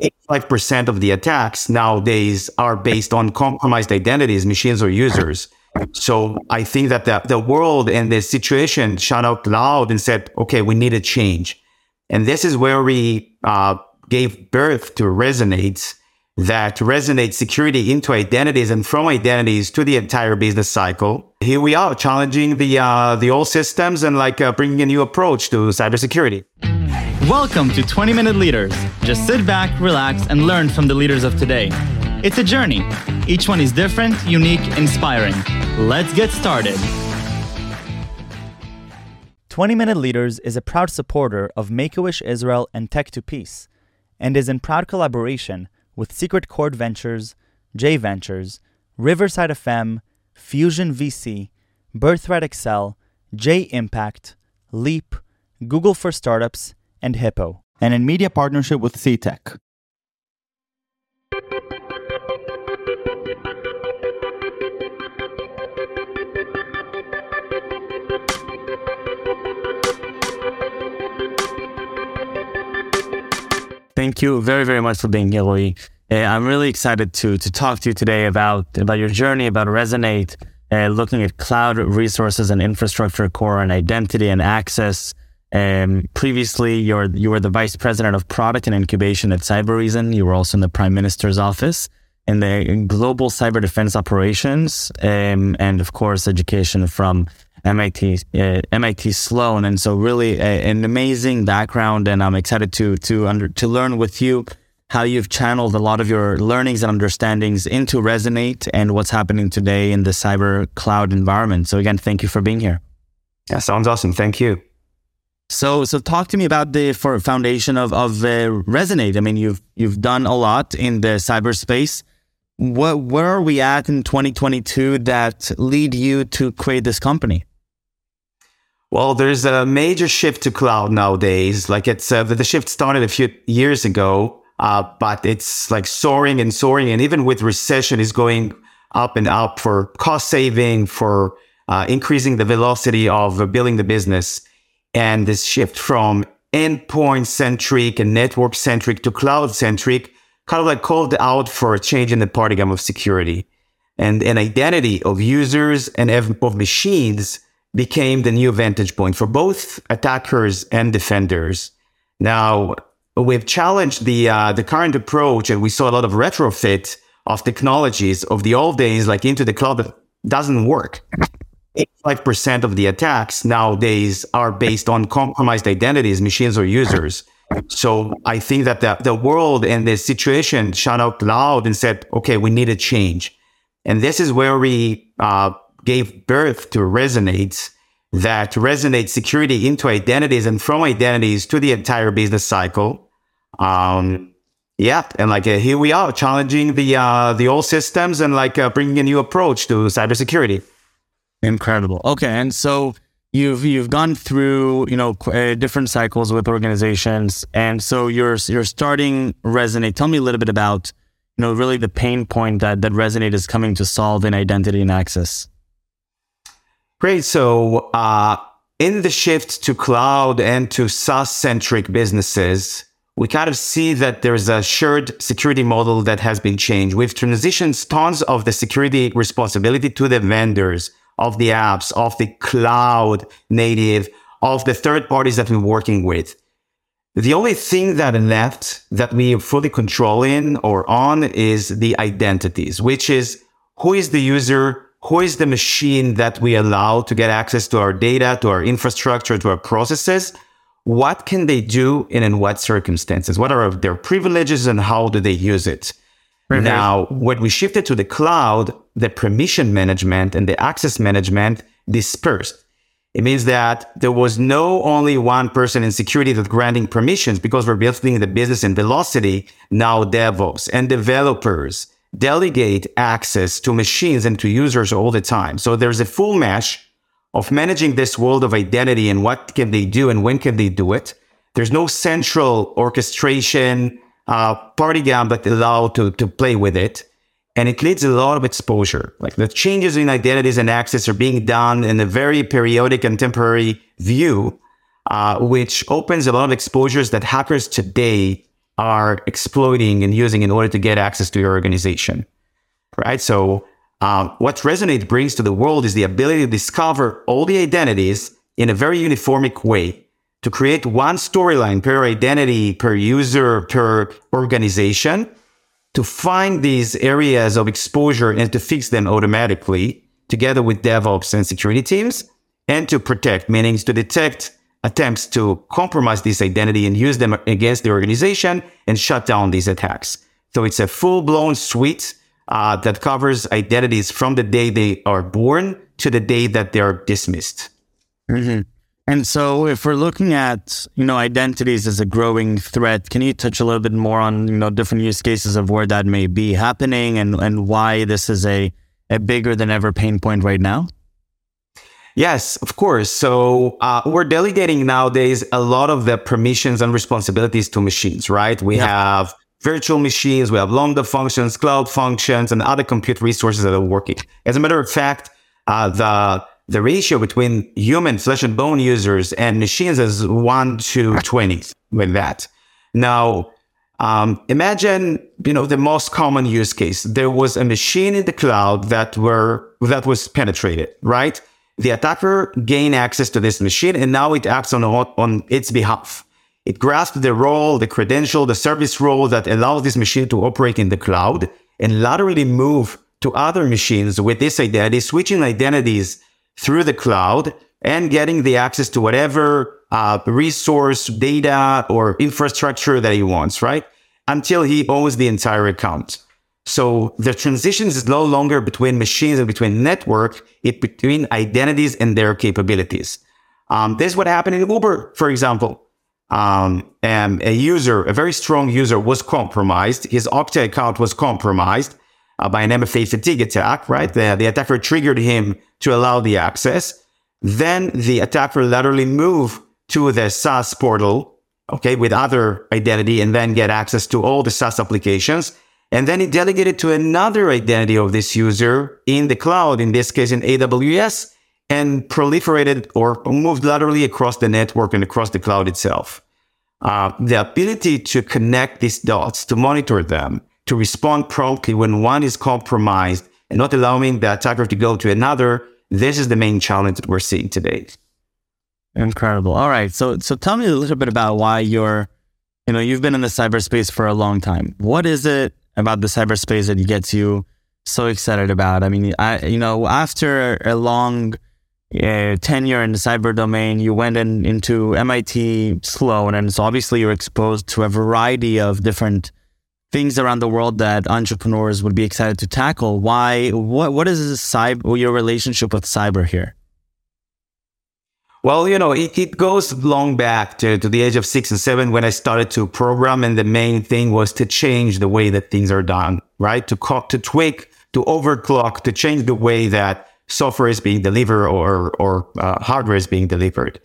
85% of the attacks nowadays are based on compromised identities, machines or users. So I think that the, the world and the situation shut out loud and said, okay, we need a change. And this is where we uh, gave birth to Rezonates that resonate security into identities and from identities to the entire business cycle. Here we are challenging the, uh, the old systems and like uh, bringing a new approach to cybersecurity. Welcome to 20 Minute Leaders. Just sit back, relax, and learn from the leaders of today. It's a journey. Each one is different, unique, inspiring. Let's get started. 20 Minute Leaders is a proud supporter of Make a Wish Israel and Tech to Peace, and is in proud collaboration with Secret Chord Ventures, J Ventures, Riverside FM, Fusion VC, Birthright Excel, J Impact, Leap, Google for Startups, and Hippo, and in media partnership with CTech. Thank you very, very much for being here, Louis. Uh, I'm really excited to to talk to you today about about your journey, about Rezonate, uh, looking at cloud resources and infrastructure core and identity and access. Um, previously, you're, you were the vice president of product and incubation at Cybereason. You were also in the prime minister's office in the global cyber defense operations, um, and of course, education from MIT, uh, MIT Sloan. And so, really, a, an amazing background. And I'm excited to to under, to learn with you how you've channeled a lot of your learnings and understandings into Rezonate and what's happening today in the cyber cloud environment. So, again, thank you for being here. Yeah, sounds awesome. Thank you. So, so talk to me about the foundation of of uh, Rezonate. I mean, you've you've done a lot in the cyberspace. What where are we at in 2022 that lead you to create this company? Well, there's a major shift to cloud nowadays. Like it's uh, the shift started a few years ago, uh, but it's like soaring and soaring, and even with recession, is going up and up for cost saving, for uh, increasing the velocity of building the business and this shift from endpoint centric and network centric to cloud centric kind of like called out for a change in the paradigm of security. And an identity of users and of machines became the new vantage point for both attackers and defenders. Now, we've challenged the uh, the current approach, and we saw a lot of retrofit of technologies of the old days, like into the cloud that doesn't work. 85% of the attacks nowadays are based on compromised identities, machines or users. So I think that the, the world and the situation shut out loud and said, okay, we need a change. And this is where we uh, gave birth to Rezonate that resonate security into identities and from identities to the entire business cycle. Um, yeah, and like uh, here we are challenging the uh, the old systems and like uh, bringing a new approach to cybersecurity. Incredible. Okay, and so you've you've gone through you know uh, different cycles with organizations, and so you're you're starting Rezonate. Tell me a little bit about you know really the pain point that that Rezonate is coming to solve in identity and access. Great. So uh, in the shift to cloud and to SaaS centric businesses, we kind of see that there's a shared security model that has been changed. We've transitioned tons of the security responsibility to the vendors of the apps, of the cloud native, of the third parties that we're working with. The only thing that left that we fully control in or on is the identities, which is who is the user, who is the machine that we allow to get access to our data, to our infrastructure, to our processes. What can they do and in what circumstances? What are their privileges and how do they use it? Mm-hmm. Now, when we shifted to the cloud, the permission management and the access management dispersed. It means that there was no only one person in security that granting permissions because we're building the business in velocity. Now DevOps and developers delegate access to machines and to users all the time. So there's a full mesh of managing this world of identity and what can they do and when can they do it. There's no central orchestration uh, party game that allow to, to play with it. And it leads a lot of exposure. Like the changes in identities and access are being done in a very periodic and temporary view, uh, which opens a lot of exposures that hackers today are exploiting and using in order to get access to your organization, right? So um, what Rezonate brings to the world is the ability to discover all the identities in a very uniformic way to create one storyline per identity, per user, per organization to find these areas of exposure and to fix them automatically together with DevOps and security teams and to protect, meaning to detect attempts to compromise this identity and use them against the organization and shut down these attacks. So it's a full blown suite uh, that covers identities from the day they are born to the day that they are dismissed. Mm-hmm. And so, if we're looking at you know identities as a growing threat, can you touch a little bit more on you know different use cases of where that may be happening and and why this is a a bigger than ever pain point right now? Yes, of course. So uh, we're delegating nowadays a lot of the permissions and responsibilities to machines, right? We yeah. have virtual machines, we have Lambda functions, cloud functions, and other compute resources that are working. As a matter of fact, uh, the the ratio between human flesh and bone users and machines is one to 20 with that. Now, um, imagine, you know, the most common use case. There was a machine in the cloud that were, that was penetrated, right? The attacker gained access to this machine and now it acts on, on its behalf. It grasps the role, the credential, the service role that allows this machine to operate in the cloud and laterally move to other machines with this identity, switching identities through the cloud and getting the access to whatever uh, resource, data, or infrastructure that he wants, right? Until he owns the entire account. So the transition is no longer between machines and between network, it's between identities and their capabilities. Um, this is what happened in Uber, for example. Um, and a user, a very strong user was compromised. His Okta account was compromised uh, by an MFA fatigue attack, right? The, the attacker triggered him to allow the access. Then the attacker laterally move to the SaaS portal, okay, with other identity and then get access to all the SaaS applications. And then he delegated to another identity of this user in the cloud, in this case in AWS, and proliferated or moved laterally across the network and across the cloud itself. Uh, the ability to connect these dots, to monitor them, to respond promptly when one is compromised and not allowing the attacker to go to another. This is the main challenge that we're seeing today. Incredible. All right. So, so tell me a little bit about why you're, you know, you've been in the cyberspace for a long time. What is it about the cyberspace that gets you so excited about? I mean, I, you know, after a long uh, tenure in the cyber domain, you went in, into MIT Sloan, and so obviously you're exposed to a variety of different things around the world that entrepreneurs would be excited to tackle. Why? What? What is cyber? Your relationship with cyber here? Well, you know, it, it goes long back to, to the age of six and seven when I started to program, and the main thing was to change the way that things are done, right? To co- to tweak, to overclock, to change the way that software is being delivered or or uh, hardware is being delivered.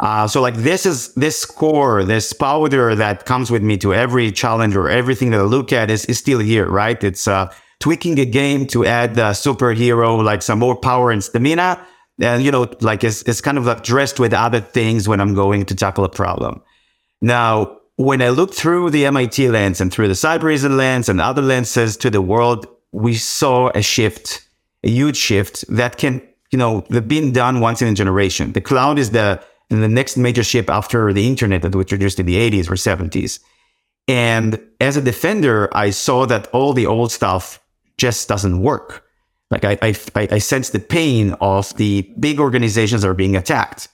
Uh, so like this is this core, this powder that comes with me to every challenge or everything that I look at is, is still here, right? It's uh, tweaking a game to add the superhero, like some more power and stamina. And, you know, like it's, it's kind of like dressed with other things when I'm going to tackle a problem. Now, when I look through the MIT lens and through the Cybereason lens and other lenses to the world, we saw a shift, a huge shift that can, you know, been done once in a generation. The cloud is the and the next major ship after the internet that was introduced in the 80s or 70s. And as a defender, I saw that all the old stuff just doesn't work. Like I, I, I sense the pain of the big organizations that are being attacked.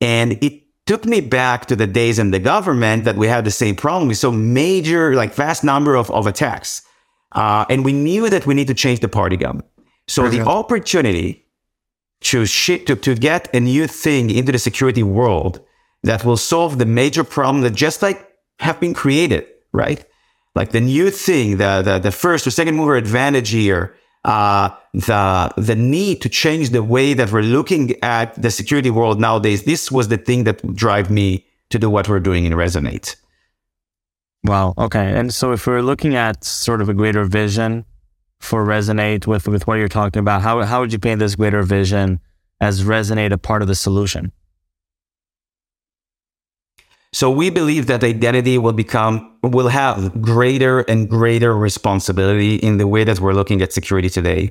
And it took me back to the days in the government that we had the same problem. We saw major, like vast number of, of attacks. Uh, and we knew that we need to change the paradigm. So mm-hmm. the opportunity to ship, to, to get a new thing into the security world that will solve the major problem that just like have been created, right? Like the new thing, the, the, the first or second mover advantage here, uh, the, the need to change the way that we're looking at the security world nowadays. This was the thing that drive me to do what we're doing in Rezonate. Wow. Okay. And so if we're looking at sort of a greater vision for Rezonate with, with what you're talking about? How, how would you paint this greater vision as Rezonate a part of the solution? So we believe that identity will become, will have greater and greater responsibility in the way that we're looking at security today.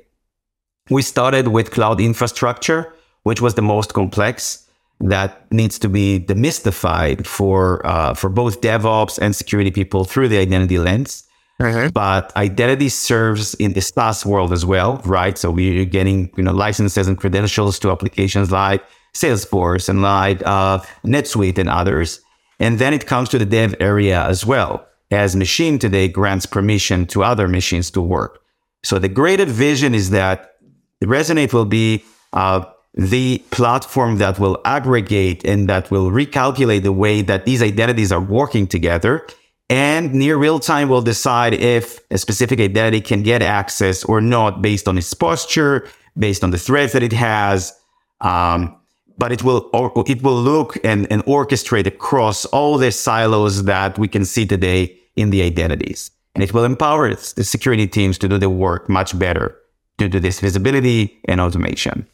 We started with cloud infrastructure, which was the most complex that needs to be demystified for, uh, for both DevOps and security people through the identity lens. Mm-hmm. But identity serves in the SaaS world as well, right? So we're getting, you know, licenses and credentials to applications like Salesforce and like uh, NetSuite and others. And then it comes to the dev area as well, as machine today grants permission to other machines to work. So the greater vision is that Rezonate will be uh, the platform that will aggregate and that will recalculate the way that these identities are working together. And near real time will decide if a specific identity can get access or not based on its posture, based on the threads that it has, um, but it will it will look and, and orchestrate across all the silos that we can see today in the identities. And it will empower the security teams to do the work much better due to this visibility and automation.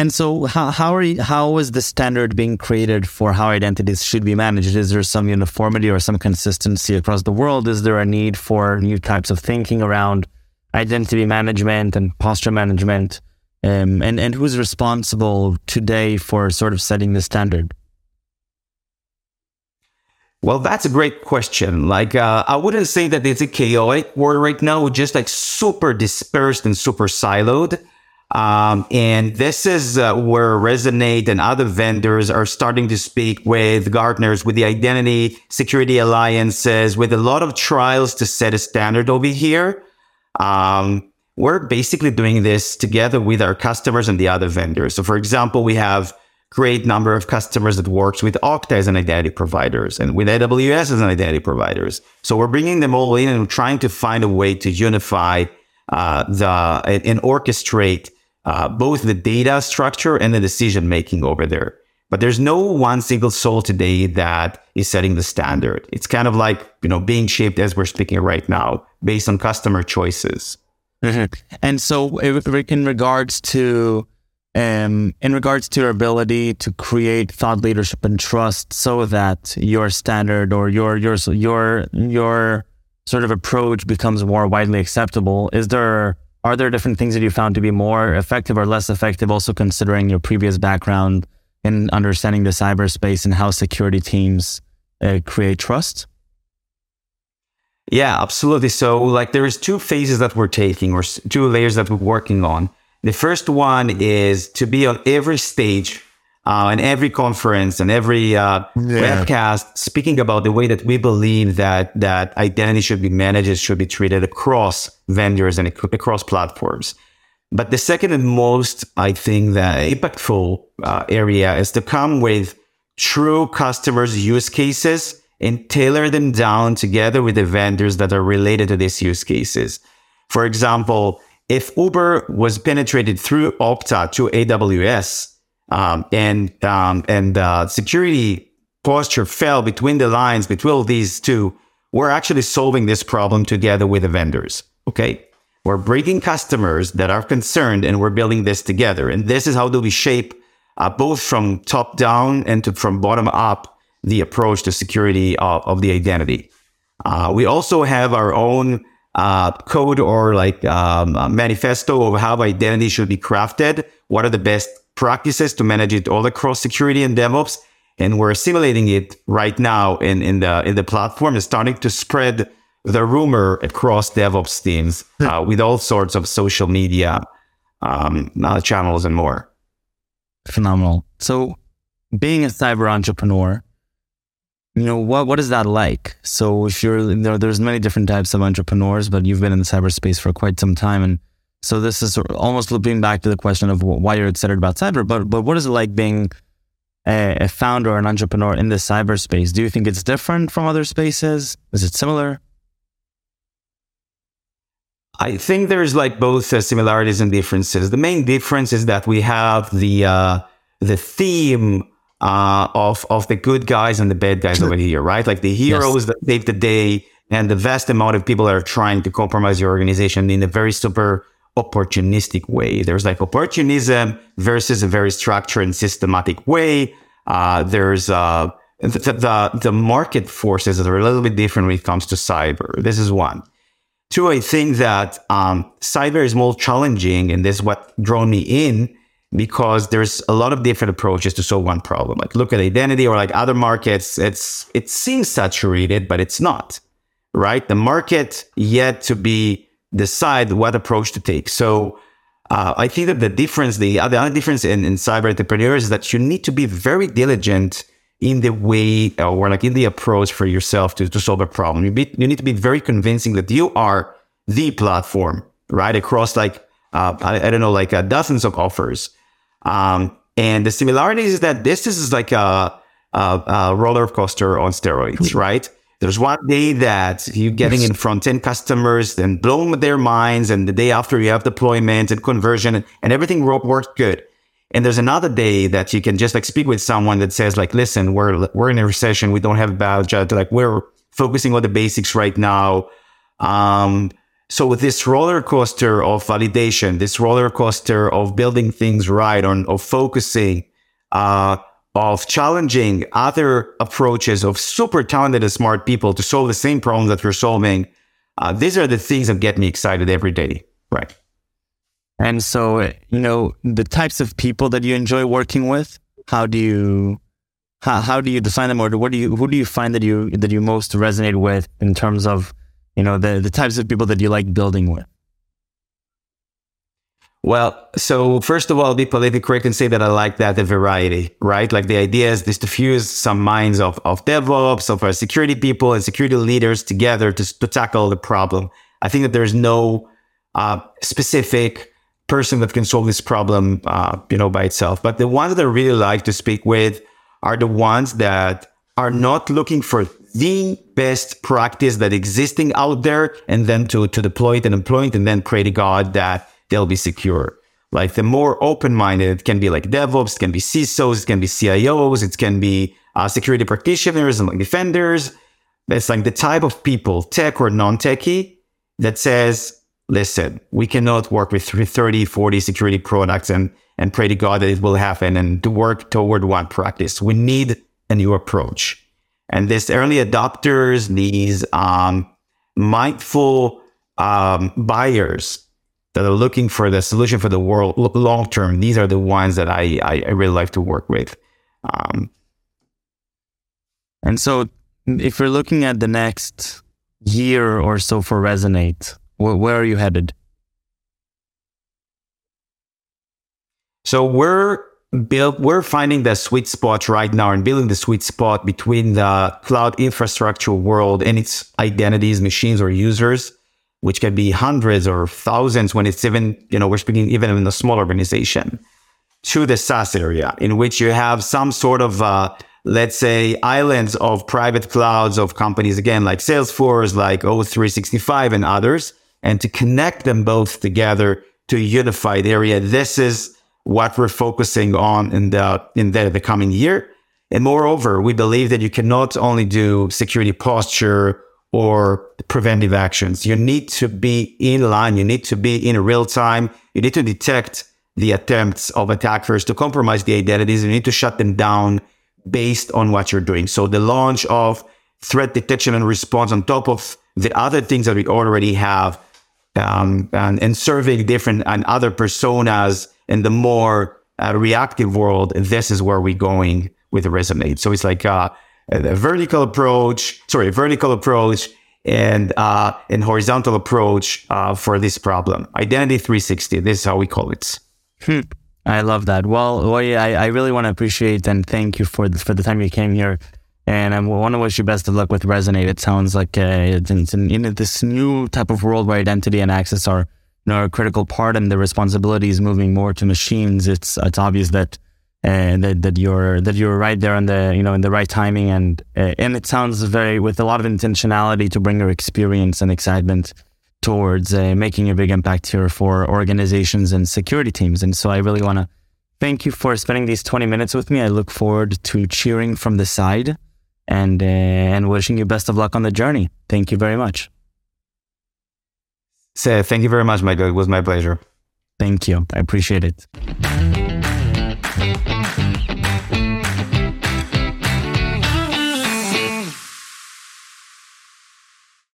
And so, how how are you, how is the standard being created for how identities should be managed? Is there some uniformity or some consistency across the world? Is there a need for new types of thinking around identity management and posture management? Um, and, and who's responsible today for sort of setting the standard? Well, that's a great question. Like, uh, I wouldn't say that it's a chaotic world right now, just like super dispersed and super siloed. Um, and this is uh, where Rezonate and other vendors are starting to speak with Gartners, with the identity security alliances, with a lot of trials to set a standard over here. Um, we're basically doing this together with our customers and the other vendors. So for example, we have great number of customers that works with Okta as an identity providers and with AWS as an identity providers. So we're bringing them all in and trying to find a way to unify uh, the and orchestrate uh, both the data structure and the decision making over there. But there's no one single soul today that is setting the standard. It's kind of like you know being shaped as we're speaking right now, based on customer choices. Mm-hmm. And so, in regards to um, in regards to your ability to create thought leadership and trust, so that your standard or your your your your sort of approach becomes more widely acceptable, is there are there different things that you found to be more effective or less effective? Also, considering your previous background in understanding the cyberspace and how security teams uh, create trust. Yeah, absolutely. So like there is two phases that we're taking or two layers that we're working on. The first one is to be on every stage uh, and every conference and every uh, yeah. webcast speaking about the way that we believe that that identity should be managed, should be treated across vendors and across platforms. But the second and most, I think, the impactful uh, area is to come with true customers' use cases and tailor them down together with the vendors that are related to these use cases. For example, if Uber was penetrated through Okta to AWS um, and um, and uh, security posture fell between the lines between these two, we're actually solving this problem together with the vendors. Okay, we're bringing customers that are concerned, and we're building this together. And this is how do we shape uh, both from top down and to, from bottom up the approach to security of, of the identity. Uh, we also have our own uh, code or like um, manifesto of how identity should be crafted. What are the best practices to manage it all across security and DevOps? And we're simulating it right now in, in the in the platform and starting to spread the rumor across DevOps teams hmm. uh, with all sorts of social media um, uh, channels and more. Phenomenal. So, being a cyber entrepreneur, you know what what is that like so if you're you know, there's many different types of entrepreneurs but you've been in the cyberspace for quite some time and so this is almost looping back to the question of why you're excited about cyber but but what is it like being a, a founder or an entrepreneur in the cyberspace do you think it's different from other spaces is it similar I think there's like both uh, similarities and differences. The main difference is that we have the uh, the theme uh, of of the good guys and the bad guys over here, right? Like the heroes yes. that save the day, and the vast amount of people that are trying to compromise your organization in a very super opportunistic way. There's like opportunism versus a very structured and systematic way. Uh, there's uh, the, the, the market forces that are a little bit different when it comes to cyber. This is one. Two, I think that um, cyber is more challenging, and this is what drew me in because there's a lot of different approaches to solve one problem. Like look at identity or like other markets, it's it seems saturated, but it's not. Right? The market yet to be decide what approach to take. So uh, I think that the difference, the other, other difference in, in cyber entrepreneurs is that you need to be very diligent in the way or like in the approach for yourself to, to solve a problem. You, be, you need to be very convincing that you are the platform, right? Across like, uh, I, I, don't know, like uh, dozens of offers. Um, and the similarities is that this is like a, a, a roller coaster on steroids, right? There's one day that you're getting in front end customers and blowing their minds. And the day after you have deployment and conversion and, everything worked good. And there's another day that you can just like speak with someone that says like, listen, we're, we're in a recession. We don't have a budget. Like we're focusing on the basics right now. Um, so with this roller coaster of validation, this roller coaster of building things right, on of focusing, uh, of challenging other approaches of super talented and smart people to solve the same problem that we're solving, uh, these are the things that get me excited every day. Right. And so, you know, the types of people that you enjoy working with, how do you how, how do you define them or what do you who do you find that you that you most resonate with in terms of you know, the, the types of people that you like building with? Well, so first of all, be politically correct and say that I like that the variety, right? Like the idea is this to fuse some minds of, of DevOps, of our security people and security leaders together to, to tackle the problem. I think that there's no uh, specific person that can solve this problem, uh, you know, by itself. But the ones that I really like to speak with are the ones that are not looking for the best practice that existing out there and then to, to deploy it and employ it and then pray to God that they'll be secure. Like the more open-minded, it can be like DevOps, it can be CISOs, it can be CIOs, it can be uh, security practitioners and like defenders. It's like the type of people, tech or non-techie, that says, listen, we cannot work with 30, 40 security products and, and pray to God that it will happen and to work toward one practice. We need a new approach. And these early adopters, these um, mindful um, buyers that are looking for the solution for the world long term, these are the ones that I, I, really like to work with. Um, and so, if you're looking at the next year or so for Rezonate, wh- where are you headed? So we're build, we're finding the sweet spot right now and building the sweet spot between the cloud infrastructure world and its identities, machines or users, which can be hundreds or thousands when it's even, you know, we're speaking even in a small organization to the SaaS area in which you have some sort of, uh, let's say islands of private clouds of companies, again, like Salesforce, like O365 and others, and to connect them both together to a unified area. This is what we're focusing on in the in the, the coming year. And moreover, we believe that you cannot only do security posture or preventive actions. You need to be in line. You need to be in real time. You need to detect the attempts of attackers to compromise the identities. You need to shut them down based on what you're doing. So the launch of threat detection and response on top of the other things that we already have um, and, and serving different and other personas in the more uh, reactive world, this is where we're going with Rezonate. So it's like uh, a vertical approach, sorry, vertical approach and uh, an horizontal approach uh, for this problem. Identity 360. This is how we call it. Hmm. I love that. Well, Roy, I, I really want to appreciate and thank you for the, for the time you came here. And I want to wish you best of luck with Rezonate. It sounds like uh, it's, it's in, in this new type of world where identity and access are you know, a critical part and the responsibility is moving more to machines, it's it's obvious that uh, that that you're that you're right there on the you know in the right timing and uh, and it sounds very with a lot of intentionality to bring your experience and excitement towards uh, making a big impact here for organizations and security teams. And so I really want to thank you for spending these 20 minutes with me. I look forward to cheering from the side and uh, and wishing you best of luck on the journey. Thank you very much. So thank you very much, Michael. It was my pleasure. Thank you. I appreciate it.